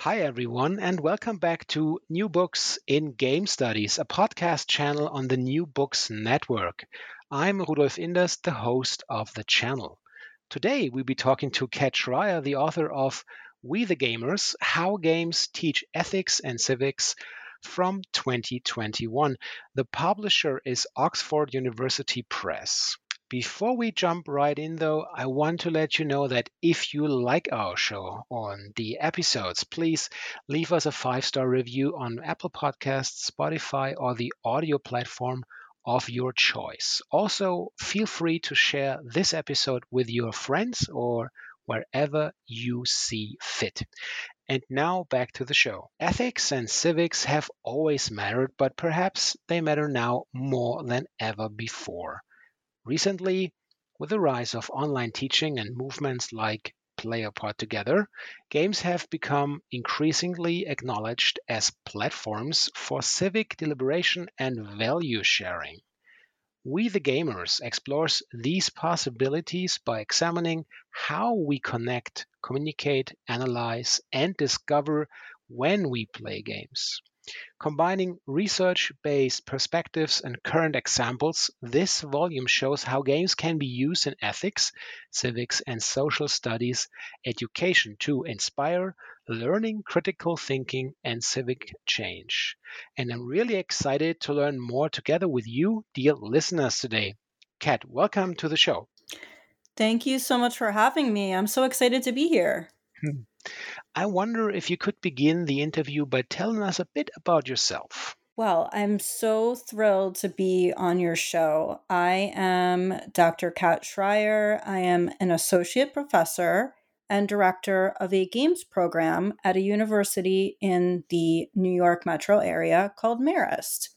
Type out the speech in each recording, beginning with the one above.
Hi, everyone, and welcome back to New Books in Game Studies, a podcast channel on the New Books Network. I'm Rudolf Inderst, the host of the channel. Today, we'll be talking to Kat Schrier, the author of We the Gamers How Games Teach Ethics and Civics from 2021. The publisher is Oxford University Press. Before we jump right in, though, I want to let you know that if you like our show on the episodes, please leave us a five star review on Apple Podcasts, Spotify, or the audio platform of your choice. Also, feel free to share this episode with your friends or wherever you see fit. And now back to the show. Ethics and civics have always mattered, but perhaps they matter now more than ever before. Recently, with the rise of online teaching and movements like Play Apart Together, games have become increasingly acknowledged as platforms for civic deliberation and value sharing. We the Gamers explores these possibilities by examining how we connect, communicate, analyze, and discover when we play games. Combining research-based perspectives and current examples, this volume shows how games can be used in ethics, civics, and social studies education to inspire learning, critical thinking, and civic change. And I'm really excited to learn more together with you, dear listeners, today. Kat, welcome to the show. Thank you so much for having me. I'm so excited to be here. I wonder if you could begin the interview by telling us a bit about yourself. Well, I'm so thrilled to be on your show. I am Dr. Kat Schrier. I am an associate professor and director of a games program at a university in the New York metro area called Marist.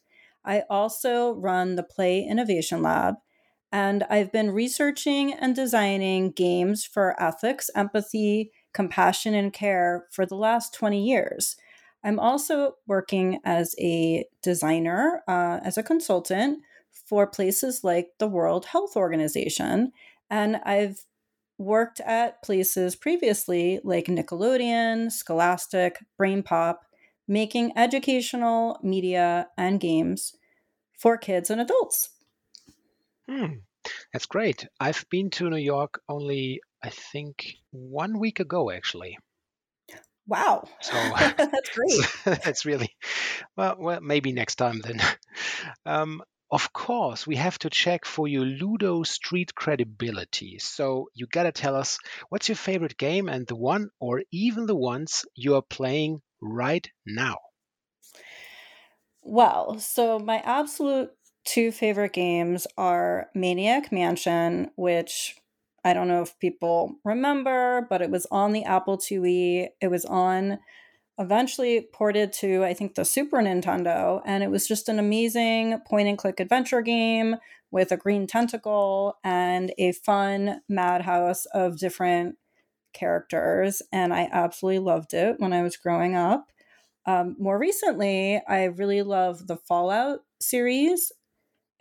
I also run the Play Innovation Lab, and I've been researching and designing games for ethics, empathy, compassion and care for the last 20 years. I'm also working as a designer, uh, as a consultant for places like the World Health Organization. And I've worked at places previously like Nickelodeon, Scholastic, BrainPop, making educational media and games for kids and adults. Hmm, that's great. I've been to New York only I think one week ago, actually. Wow. So that's great. that's really well, well, maybe next time then. Um, of course, we have to check for your Ludo Street credibility. So you gotta tell us what's your favorite game and the one or even the ones you are playing right now. Well, so my absolute two favorite games are Maniac Mansion, which I don't know if people remember, but it was on the Apple IIe. It was on eventually ported to I think the Super Nintendo and it was just an amazing point and click adventure game with a green tentacle and a fun madhouse of different characters and I absolutely loved it when I was growing up. Um, more recently, I really love the Fallout series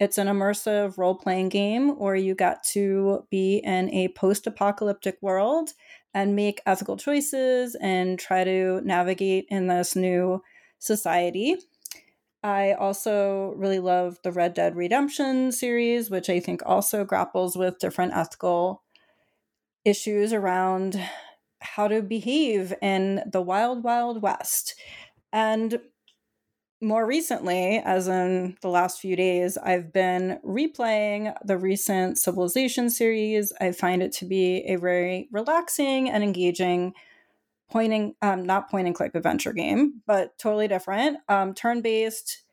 it's an immersive role playing game where you got to be in a post apocalyptic world and make ethical choices and try to navigate in this new society. I also really love the Red Dead Redemption series, which I think also grapples with different ethical issues around how to behave in the wild, wild west. And more recently, as in the last few days, I've been replaying the recent Civilization series. I find it to be a very relaxing and engaging pointing, um, not point and click adventure game, but totally different, um, turn based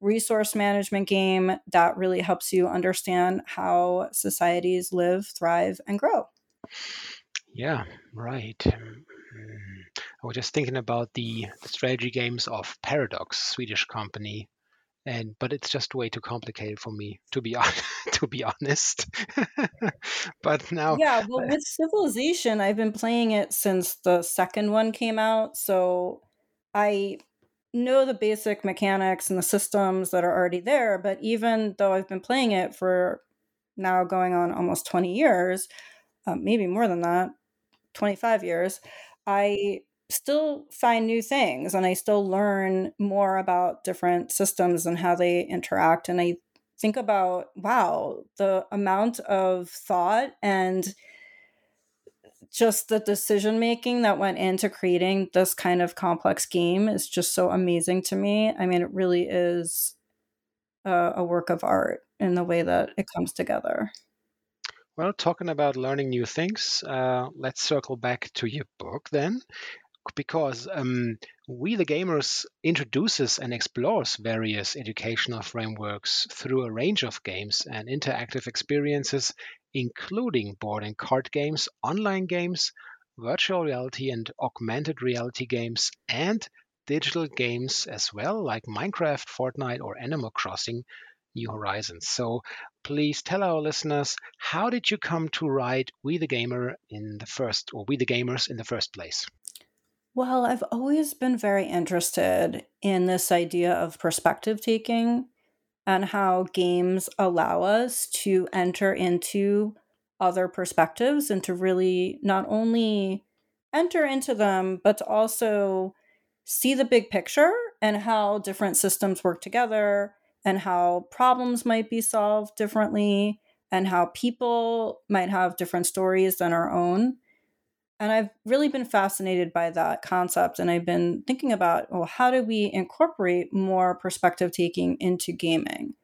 resource management game that really helps you understand how societies live, thrive, and grow. Yeah, right. I was just thinking about the, strategy games of Paradox, Swedish company, and but it's just way too complicated for me to be on, to be honest. but now, yeah, well, with Civilization, I've been playing it since the second one came out, so I know the basic mechanics and the systems that are already there. But even though I've been playing it for now going on almost twenty years, um, maybe more than that, 25 years, I still find new things and I still learn more about different systems and how they interact. And I think about, wow, the amount of thought and just the decision making that went into creating this kind of complex game is just so amazing to me. I mean, it really is a, a work of art in the way that it comes together. Well, talking about learning new things, uh, let's circle back to your book then, because um, We the Gamers introduces and explores various educational frameworks through a range of games and interactive experiences, including board and card games, online games, virtual reality and augmented reality games, and digital games as well, like Minecraft, Fortnite, or Animal Crossing New Horizons. So please tell our listeners how did you come to write We the Gamer in the first or We the Gamers in the first place? Well, I've always been very interested in this idea of perspective taking and how games allow us to enter into other perspectives and to really not only enter into them, but to also see the big picture and how different systems work together and how problems might be solved differently and how people might have different stories than our own. And I've really been fascinated by that concept. And I've been thinking about, well, how do we incorporate more perspective taking into gaming?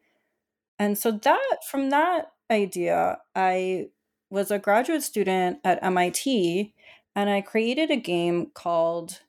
And so that from that idea, I was a graduate student at MIT and I created a game called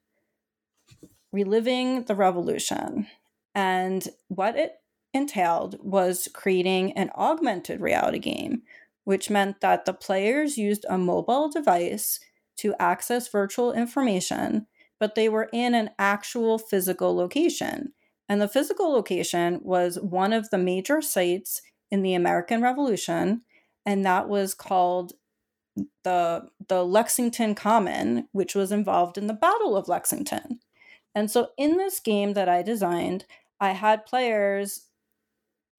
Reliving the Revolution. And what it entailed was creating an augmented reality game, which meant that the players used a mobile device to access virtual information, but they were in an actual physical location. And the physical location was one of the major sites in the American Revolution, and that was called the the Lexington Common, which was involved in the Battle of Lexington. And so in this game that I designed, I had players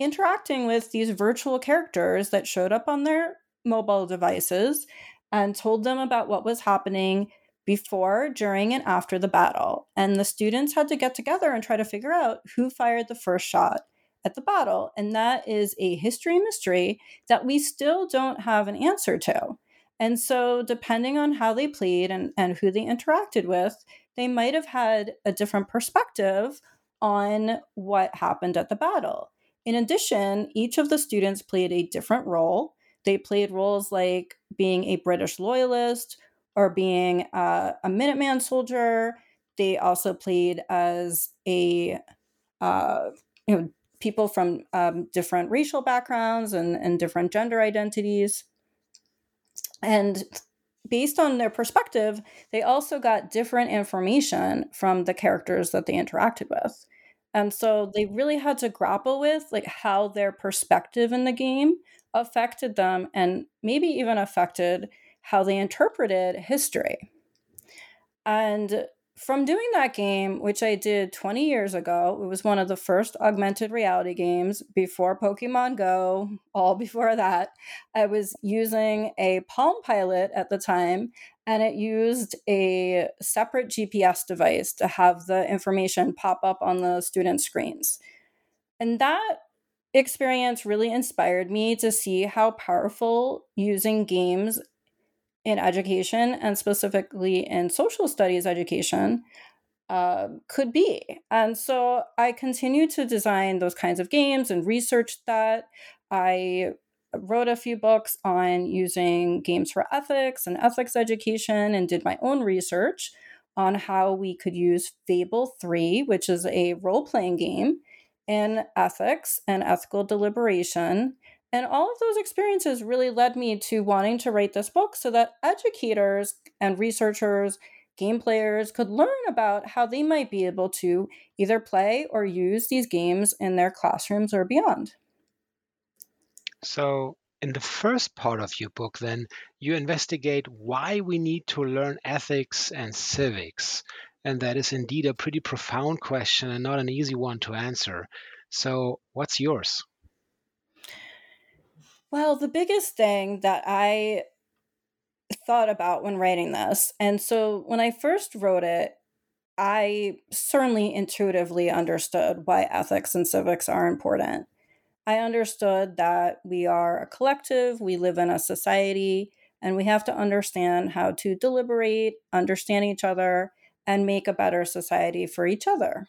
interacting with these virtual characters that showed up on their mobile devices and told them about what was happening before, during, and after the battle. And the students had to get together and try to figure out who fired the first shot at the battle. And that is a history mystery that we still don't have an answer to. And so, depending on how they played and, and who they interacted with, they might have had a different perspective on what happened at the battle. In addition, each of the students played a different role. They played roles like being a British loyalist or being uh, a Minuteman soldier. They also played as a uh, you know people from um, different racial backgrounds and, and different gender identities. And based on their perspective, they also got different information from the characters that they interacted with. And so they really had to grapple with like how their perspective in the game affected them and maybe even affected how they interpreted history. And from doing that game, which I did 20 years ago, it was one of the first augmented reality games before Pokemon Go, all before that. I was using a Palm Pilot at the time, and it used a separate GPS device to have the information pop up on the student screens. And that experience really inspired me to see how powerful using games in education and specifically in social studies education uh, could be. And so I continued to design those kinds of games and research that. I wrote a few books on using games for ethics and ethics education and did my own research on how we could use Fable 3, which is a role playing game, in ethics and ethical deliberation. And all of those experiences really led me to wanting to write this book so that educators and researchers, game players could learn about how they might be able to either play or use these games in their classrooms or beyond. So, in the first part of your book, then, you investigate why we need to learn ethics and civics. And that is indeed a pretty profound question and not an easy one to answer. So, what's yours? Well, the biggest thing that I thought about when writing this, and so when I first wrote it, I certainly intuitively understood why ethics and civics are important. I understood that we are a collective, we live in a society, and we have to understand how to deliberate, understand each other, and make a better society for each other.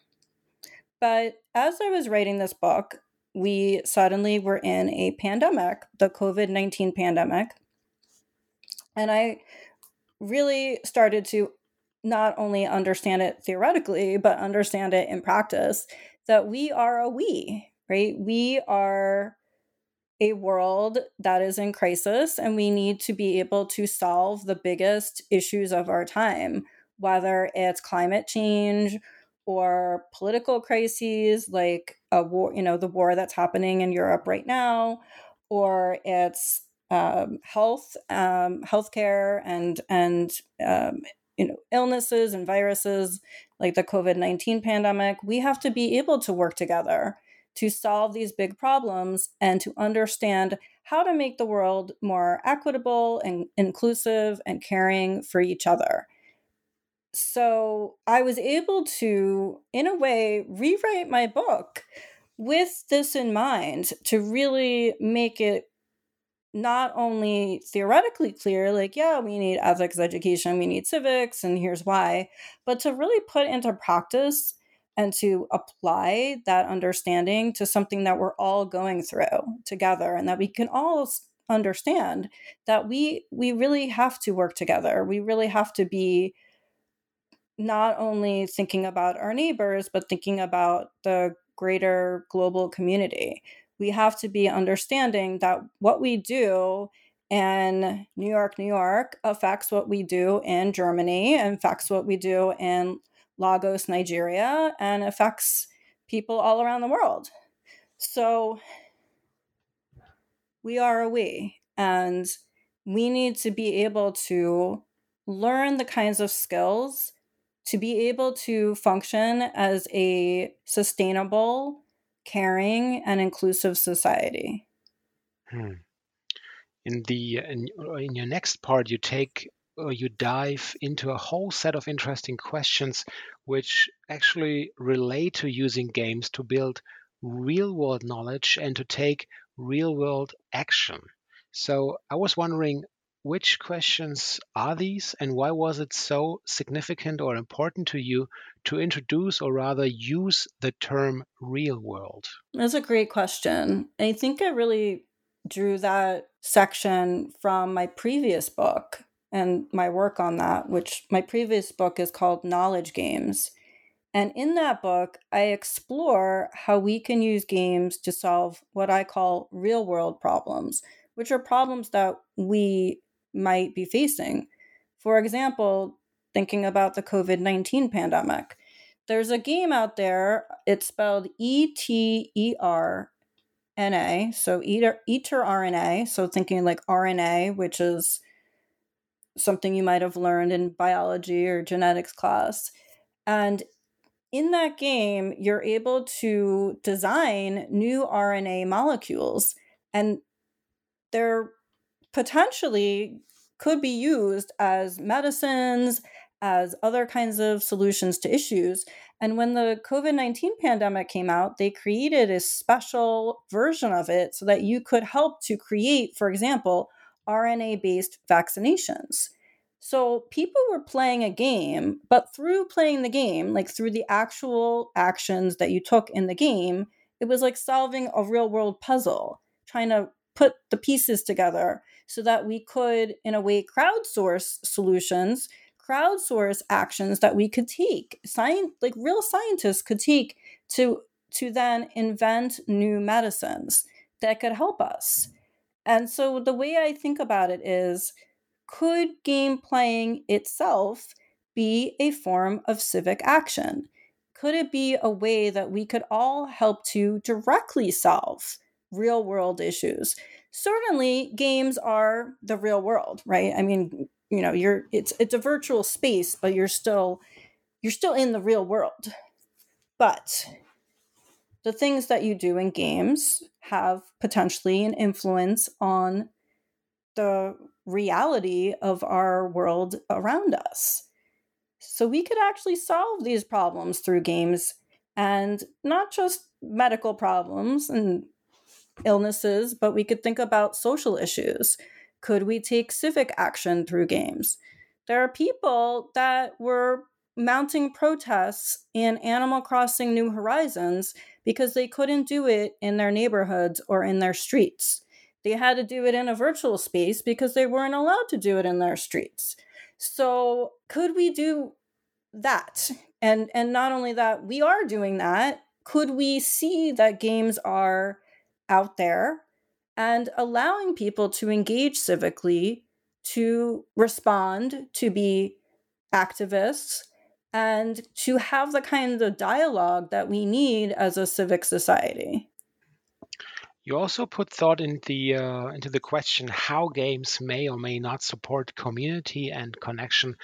But as I was writing this book, we suddenly were in a pandemic, the COVID 19 pandemic. And I really started to not only understand it theoretically, but understand it in practice that we are a we right? We are a world that is in crisis, and we need to be able to solve the biggest issues of our time, whether it's climate change or political crises like a war, you know, the war that's happening in Europe right now, or it's um, health, um, healthcare, and and um, you know illnesses and viruses like the COVID nineteen pandemic. We have to be able to work together to solve these big problems and to understand how to make the world more equitable and inclusive and caring for each other. So I was able to, in a way, rewrite my book with this in mind to really make it not only theoretically clear, like, yeah, we need ethics education, we need civics, and here's why, but to really put into practice and to apply that understanding to something that we're all going through together and that we can all understand that we we really have to work together. We really have to be not only thinking about our neighbors but thinking about the greater global community we have to be understanding that what we do in New York, New York affects what we do in Germany affects what we do in Lagos, Nigeria, and affects people all around the world. So we are a we, and we need to be able to learn the kinds of skills to be able to function as a sustainable, caring, and inclusive society. Hmm. In the in, in your next part, you take uh, you dive into a whole set of interesting questions which actually relate to using games to build real world knowledge and to take real world action. So I was wondering which questions are these and why was it so significant or important to you to introduce or rather use the term real world? That's a great question. I think I really drew that section from my previous book and my work on that, which my previous book is called Knowledge Games. And in that book, I explore how we can use games to solve what I call real world problems, which are problems that we might be facing. For example, thinking about the COVID 19 pandemic, there's a game out there, it's spelled E T E R N A, so eater, eater RNA, so thinking like RNA, which is something you might have learned in biology or genetics class. And in that game, you're able to design new RNA molecules, and they're potentially could be used as medicines, as other kinds of solutions to issues. And when the COVID 19 pandemic came out, they created a special version of it so that you could help to create, for example, RNA based vaccinations. So people were playing a game, but through playing the game, like through the actual actions that you took in the game, it was like solving a real world puzzle, trying to put the pieces together so that we could, in a way, crowdsource solutions, crowdsource actions that we could take, science, like real scientists could take to to then invent new medicines that could help us. And so the way I think about it is could game playing itself be a form of civic action? Could it be a way that we could all help to directly solve real world issues? Certainly, games are the real world, right? I mean, you know, you're it's it's a virtual space, but you're still you're still in the real world. But the things that you do in games have potentially an influence on the reality of our world around us. So we could actually solve these problems through games and not just medical problems and illnesses, but we could think about social issues. Could we take civic action through games? There are people that were mounting protests in Animal Crossing New Horizons because they couldn't do it in their neighborhoods or in their streets. They had to do it in a virtual space because they weren't allowed to do it in their streets. So, could we do that? And and not only that, we are doing that. Could we see that games are out there and allowing people to engage civically, to respond, to be activists, and to have the kind of dialogue that we need as a civic society. You also put thought in the, uh, into the question how games may or may not support community and connection,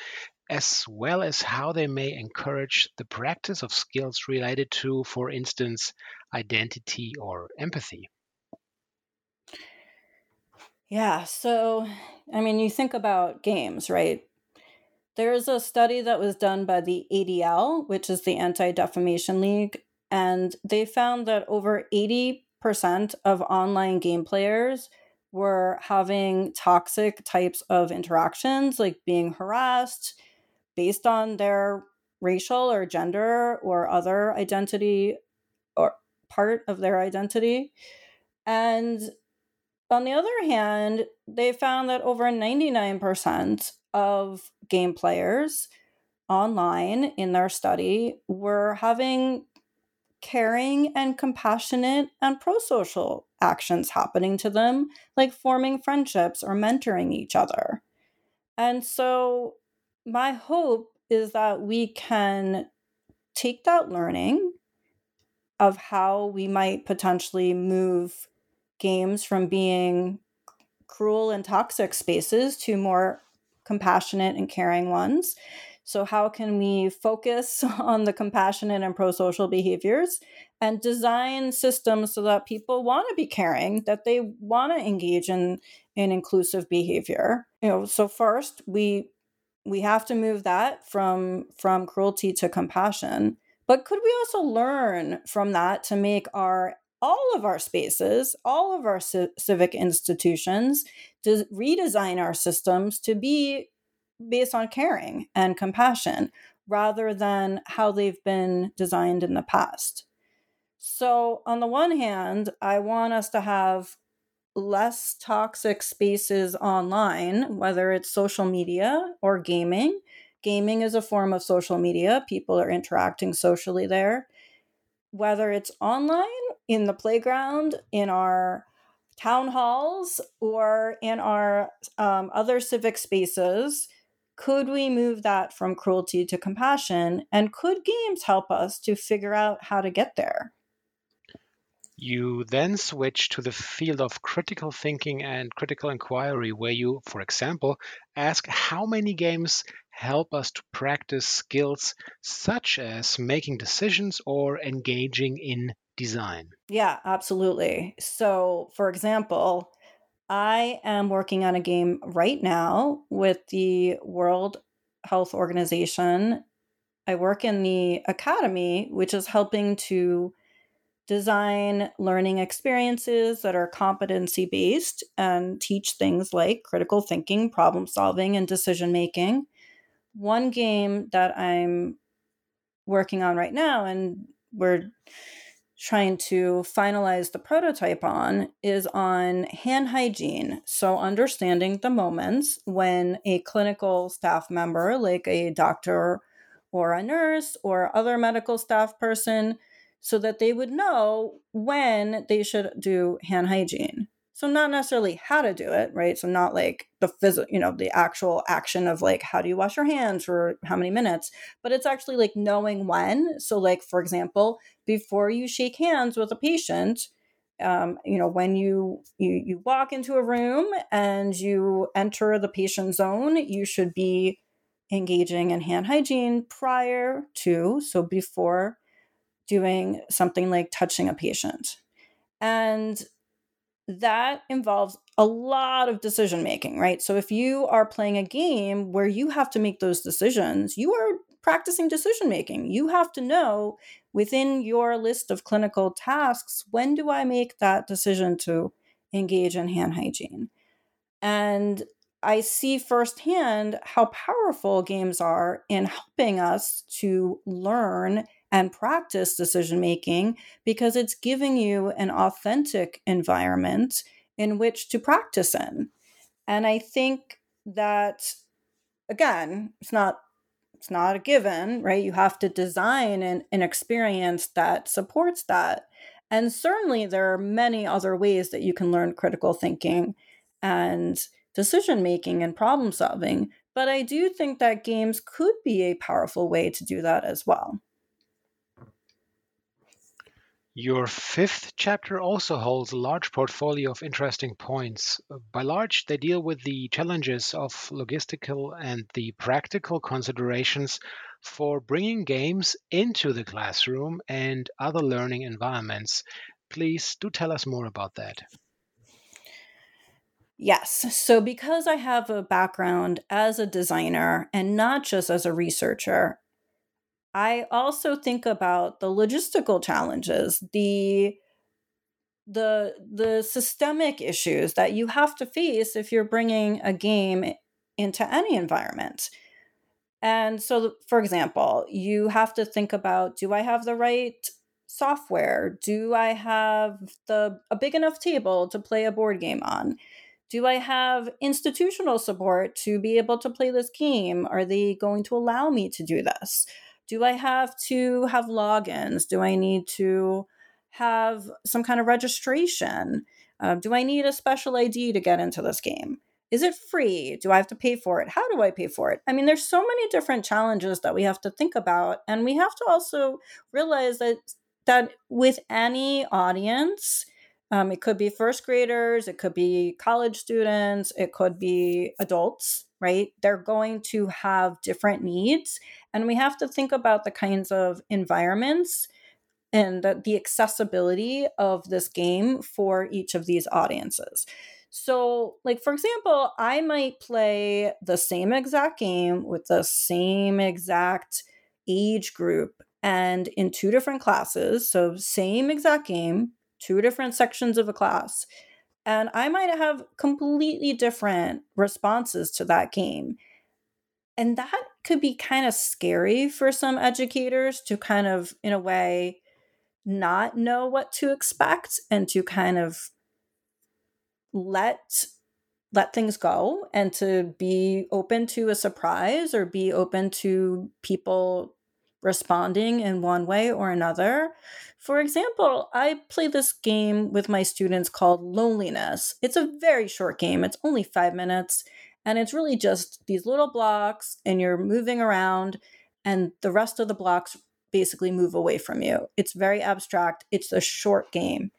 as well as how they may encourage the practice of skills related to, for instance, identity or empathy. Yeah, so I mean, you think about games, right? There's a study that was done by the ADL, which is the Anti Defamation League, and they found that over 80% of online game players were having toxic types of interactions, like being harassed based on their racial or gender or other identity or part of their identity. And on the other hand, they found that over 99% of game players online in their study were having caring and compassionate and pro social actions happening to them, like forming friendships or mentoring each other. And so, my hope is that we can take that learning of how we might potentially move games from being cruel and toxic spaces to more compassionate and caring ones. So, how can we focus on the compassionate and pro social behaviors and design systems so that people want to be caring, that they want to engage in, in inclusive behavior? You know, so first we we have to move that from from cruelty to compassion. But could we also learn from that to make our all of our spaces, all of our c- civic institutions, to redesign our systems to be based on caring and compassion rather than how they've been designed in the past. So, on the one hand, I want us to have less toxic spaces online, whether it's social media or gaming. Gaming is a form of social media, people are interacting socially there. Whether it's online in the playground, in our town halls, or in our um, other civic spaces, could we move that from cruelty to compassion? And could games help us to figure out how to get there? You then switch to the field of critical thinking and critical inquiry, where you, for example, ask how many games help us to practice skills such as making decisions or engaging in design. Yeah, absolutely. So, for example, I am working on a game right now with the World Health Organization. I work in the academy, which is helping to design learning experiences that are competency based and teach things like critical thinking, problem solving, and decision making. One game that I'm working on right now, and we're trying to finalize the prototype on is on hand hygiene. So, understanding the moments when a clinical staff member, like a doctor or a nurse or other medical staff person, so that they would know when they should do hand hygiene. So not necessarily how to do it, right? So not like the physical, you know, the actual action of like how do you wash your hands for how many minutes, but it's actually like knowing when. So like for example, before you shake hands with a patient, um, you know, when you you you walk into a room and you enter the patient zone, you should be engaging in hand hygiene prior to, so before doing something like touching a patient. And that involves a lot of decision making, right? So if you are playing a game where you have to make those decisions, you are practicing decision making. You have to know within your list of clinical tasks when do I make that decision to engage in hand hygiene? And I see firsthand how powerful games are in helping us to learn and practice decision making because it's giving you an authentic environment in which to practice in. And I think that again, it's not it's not a given, right? You have to design an, an experience that supports that. And certainly there are many other ways that you can learn critical thinking and decision making and problem solving. But I do think that games could be a powerful way to do that as well. Your fifth chapter also holds a large portfolio of interesting points. By large, they deal with the challenges of logistical and the practical considerations for bringing games into the classroom and other learning environments. Please do tell us more about that. Yes. So, because I have a background as a designer and not just as a researcher, I also think about the logistical challenges, the the the systemic issues that you have to face if you're bringing a game into any environment. And so for example, you have to think about do I have the right software? Do I have the a big enough table to play a board game on? Do I have institutional support to be able to play this game? Are they going to allow me to do this? Do I have to have logins? Do I need to have some kind of registration? Uh, do I need a special ID to get into this game? Is it free? Do I have to pay for it? How do I pay for it? I mean, there's so many different challenges that we have to think about, and we have to also realize that that with any audience, um, it could be first graders, it could be college students, it could be adults, right? They're going to have different needs. And we have to think about the kinds of environments and the, accessibility of this game for each of these audiences. So, like, for example, I might play the same exact game with the same exact age group and in two different classes. So, same exact game, two different sections of a class and I might have completely different responses to that game. And that could be kind of scary for some educators to kind of, in a way, not know what to expect and to kind of let let things go and to be open to a surprise or be open to people responding in one way or another. For example, I play this game with my students called Loneliness. It's a very short game, it's only five minutes, and it's really just these little blocks, and you're moving around, and the rest of the blocks basically move away from you. It's very abstract, it's a short game.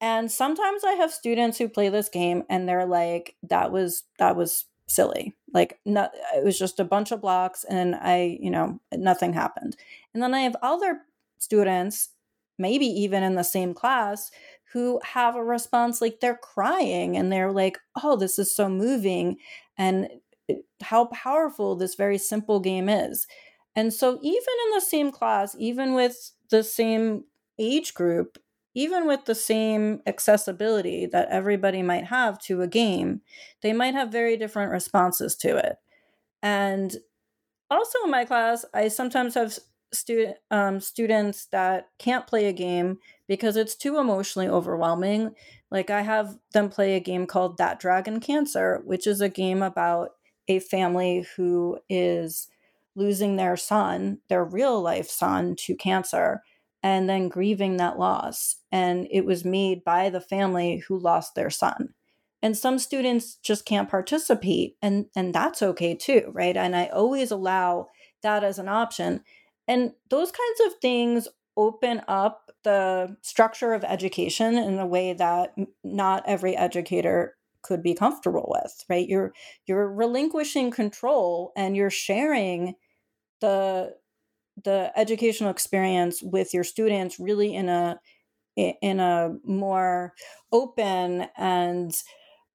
And sometimes I have students who play this game and they're like, that was that was silly. Like not, it was just a bunch of blocks and I, you know, nothing happened. And then I have other students, maybe even in the same class, who have a response like they're crying and they're like, "Oh, this is so moving." And uh, how powerful this very simple game is. And so even in the same class, even with the same age group, even with the same accessibility that everybody might have to a game, they might have very different responses to it. And also in my class, I sometimes have student um, students that can't play a game because it's too emotionally overwhelming. Like I have them play a game called That Dragon Cancer, which is a game about a family who is losing their son, their real life son, to cancer, and then grieving that loss. And it was made by the family who lost their son. And some students just can't participate, and, and that's okay too, right? And I always allow that as an option. And those kinds of things open up the structure of education in a way that not every educator could be comfortable with right you're you're relinquishing control and you're sharing the the educational experience with your students really in a in a more open and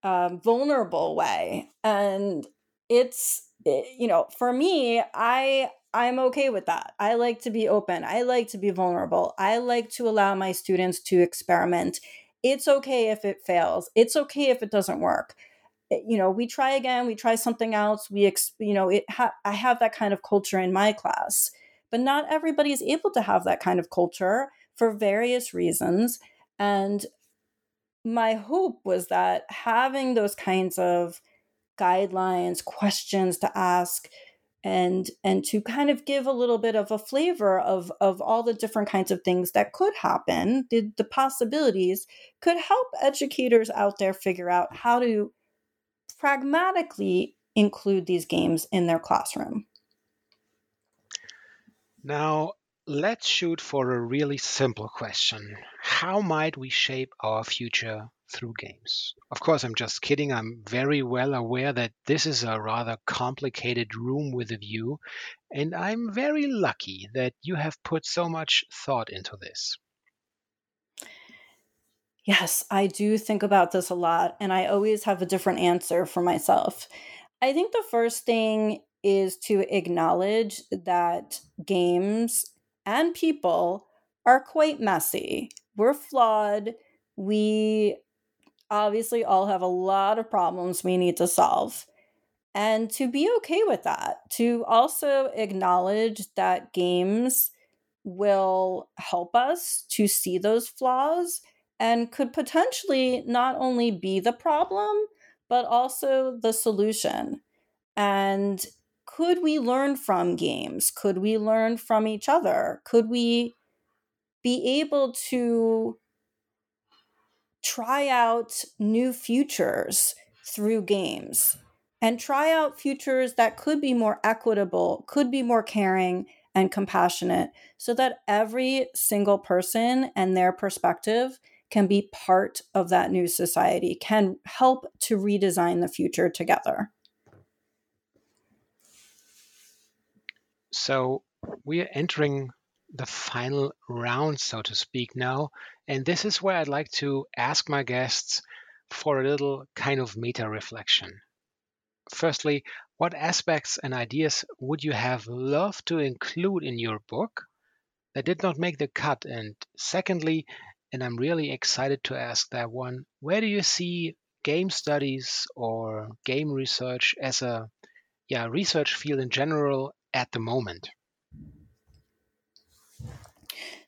um, vulnerable way. And it's you know for me i i'm okay with that. I like to be open. I like to be vulnerable. I like to allow my students to experiment. It's okay if it fails. It's okay if it doesn't work. You know we try again. We try something else. We ex- you know it ha- i have that kind of culture in my class but not everybody is able to have that kind of culture for various reasons and my hope was that having those kinds of guidelines questions to ask and and to kind of give a little bit of a flavor of of all the different kinds of things that could happen the, the possibilities could help educators out there figure out how to pragmatically include these games in their classroom now let's shoot for a really simple question how might we shape our future through games. Of course, I'm just kidding. I'm very well aware that this is a rather complicated room with a view, and I'm very lucky that you have put so much thought into this. Yes, I do think about this a lot, and I always have a different answer for myself. I think the first thing is to acknowledge that games and people are quite messy. We're flawed. We obviously all have a lot of problems we need to solve. And to be okay with that, to also acknowledge that games will help us to see those flaws and could potentially not only be the problem, but also the solution. And could we learn from games? Could we learn from each other? Could we be able to try out new futures through games and try out futures that could be more equitable, could be more caring and compassionate, so that every single person and their perspective can be part of that new society, can help to redesign the future together. So, we are entering the final round, so to speak, now. And this is where I'd like to ask my guests for a little kind of meta reflection. Firstly, what aspects and ideas would you have loved to include in your book that did not make the cut? And secondly, and I'm really excited to ask that one, where do you see game studies or game research as a yeah, research field in general at the moment?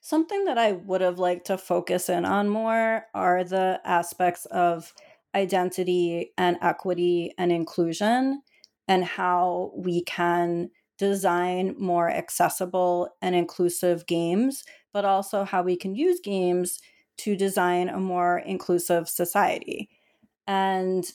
Something that I would have liked to focus in on more are the aspects of identity and equity and inclusion and how we can design more accessible and inclusive games, but also how we can use games to design a more inclusive society. And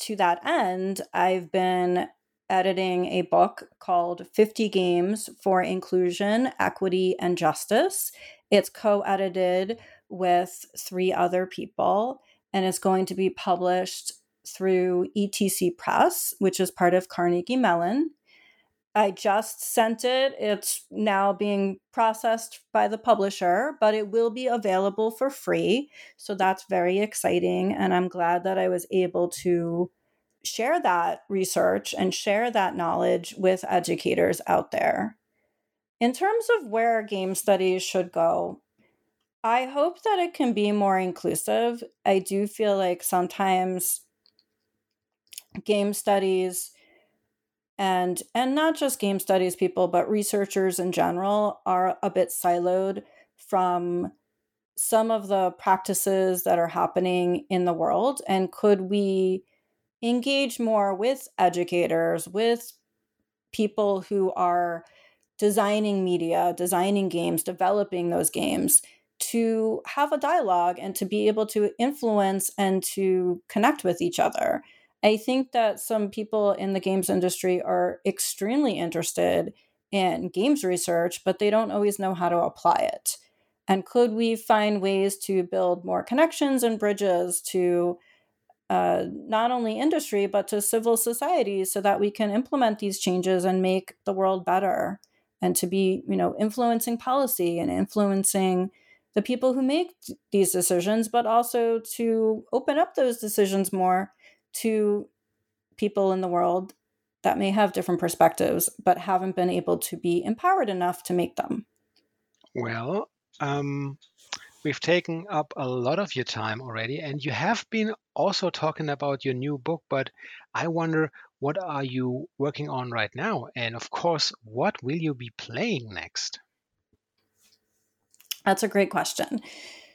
to that end, I've been editing a book called 50 Games for Inclusion, Equity, and Justice. It's co edited with three other people and it's going to be published through ETC Press, which is part of Carnegie Mellon. I just sent it. It's now being processed by the publisher, but it will be available for free. So that's very exciting. And I'm glad that I was able to share that research and share that knowledge with educators out there. In terms of where game studies should go, I hope that it can be more inclusive. I do feel like sometimes game studies and and not just game studies people but researchers in general are a bit siloed from some of the practices that are happening in the world and could we engage more with educators with people who are designing media designing games developing those games to have a dialogue and to be able to influence and to connect with each other I think that some people in the games industry are extremely interested in games research, but they don't always know how to apply it. And could we find ways to build more connections and bridges to uh, not only industry, but to civil society so that we can implement these changes and make the world better and to be, you know, influencing policy and influencing the people who make these decisions, but also to open up those decisions more to people in the world that may have different perspectives but haven't been able to be empowered enough to make them? Well, um, we've taken up a lot of your time already, and you have been also talking about your new book, but I wonder what are you working on right now? And of course, what will you be playing next? That's a great question.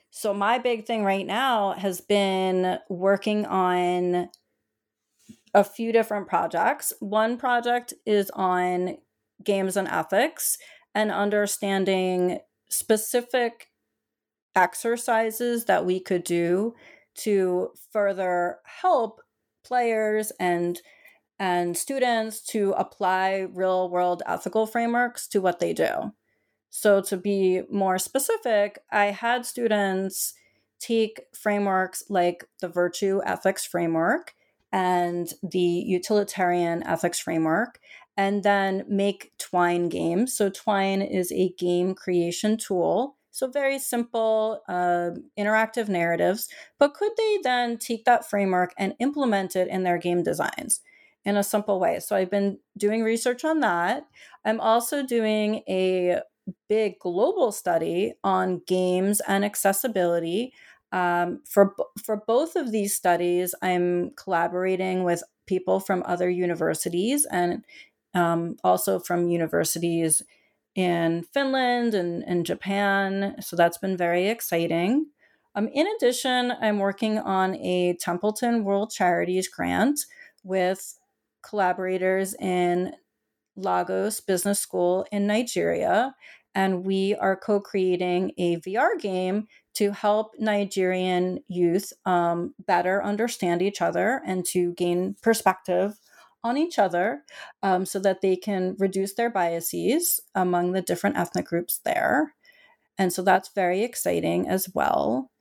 So, my big thing right now has been working on a few different projects. One project is on games and ethics and understanding specific exercises that we could do to further help players and and students to apply real world ethical frameworks to what they do. So to be more specific, I had students take frameworks like the virtue ethics framework and the utilitarian ethics framework, and then make Twine games. So, Twine is a game creation tool. So, very simple, uh, interactive narratives. But could they then take that framework and implement it in their game designs? in a simple way. So I've been doing research on that. I'm also doing a big global study on games and accessibility um, for for both of these studies, I'm collaborating with people from other universities and um, also from universities in Finland and, and Japan. So that's been very exciting. Um, in addition, I'm working on a Templeton World Charities grant with collaborators in Lagos Business School in Nigeria. And we are co creating a VR game to help Nigerian youth um, better understand each other and to gain perspective on each other um, so that they can reduce their biases among the different ethnic groups there. And so that's very exciting as well.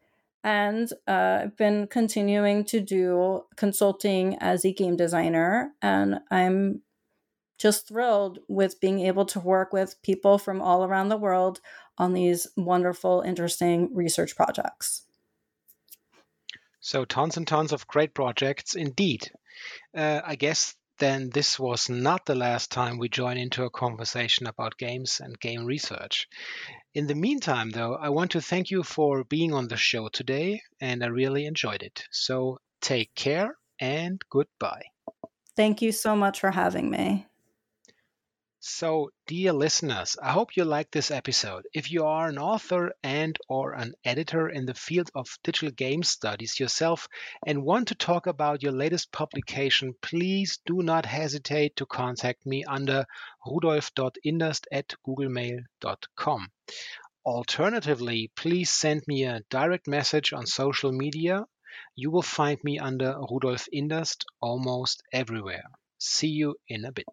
And uh, I've been continuing to do consulting as a game designer, and I'm just thrilled with being able to work with people from all around the world on these wonderful, interesting research projects. So, tons and tons of great projects indeed. Uh, I guess then this was not the last time we join into a conversation about games and game research. In the meantime, though, I want to thank you for being on the show today, and I really enjoyed it. So, take care and goodbye. Thank you so much for having me. So, dear listeners, I hope you like this episode. If you are an author and or an editor in the field of digital game studies yourself and want to talk about your latest publication, please do not hesitate to contact me under rudolf.inderst at googlemail.com. Alternatively, please send me a direct message on social media. You will find me under Rudolf Inderst almost everywhere. See you in a bit.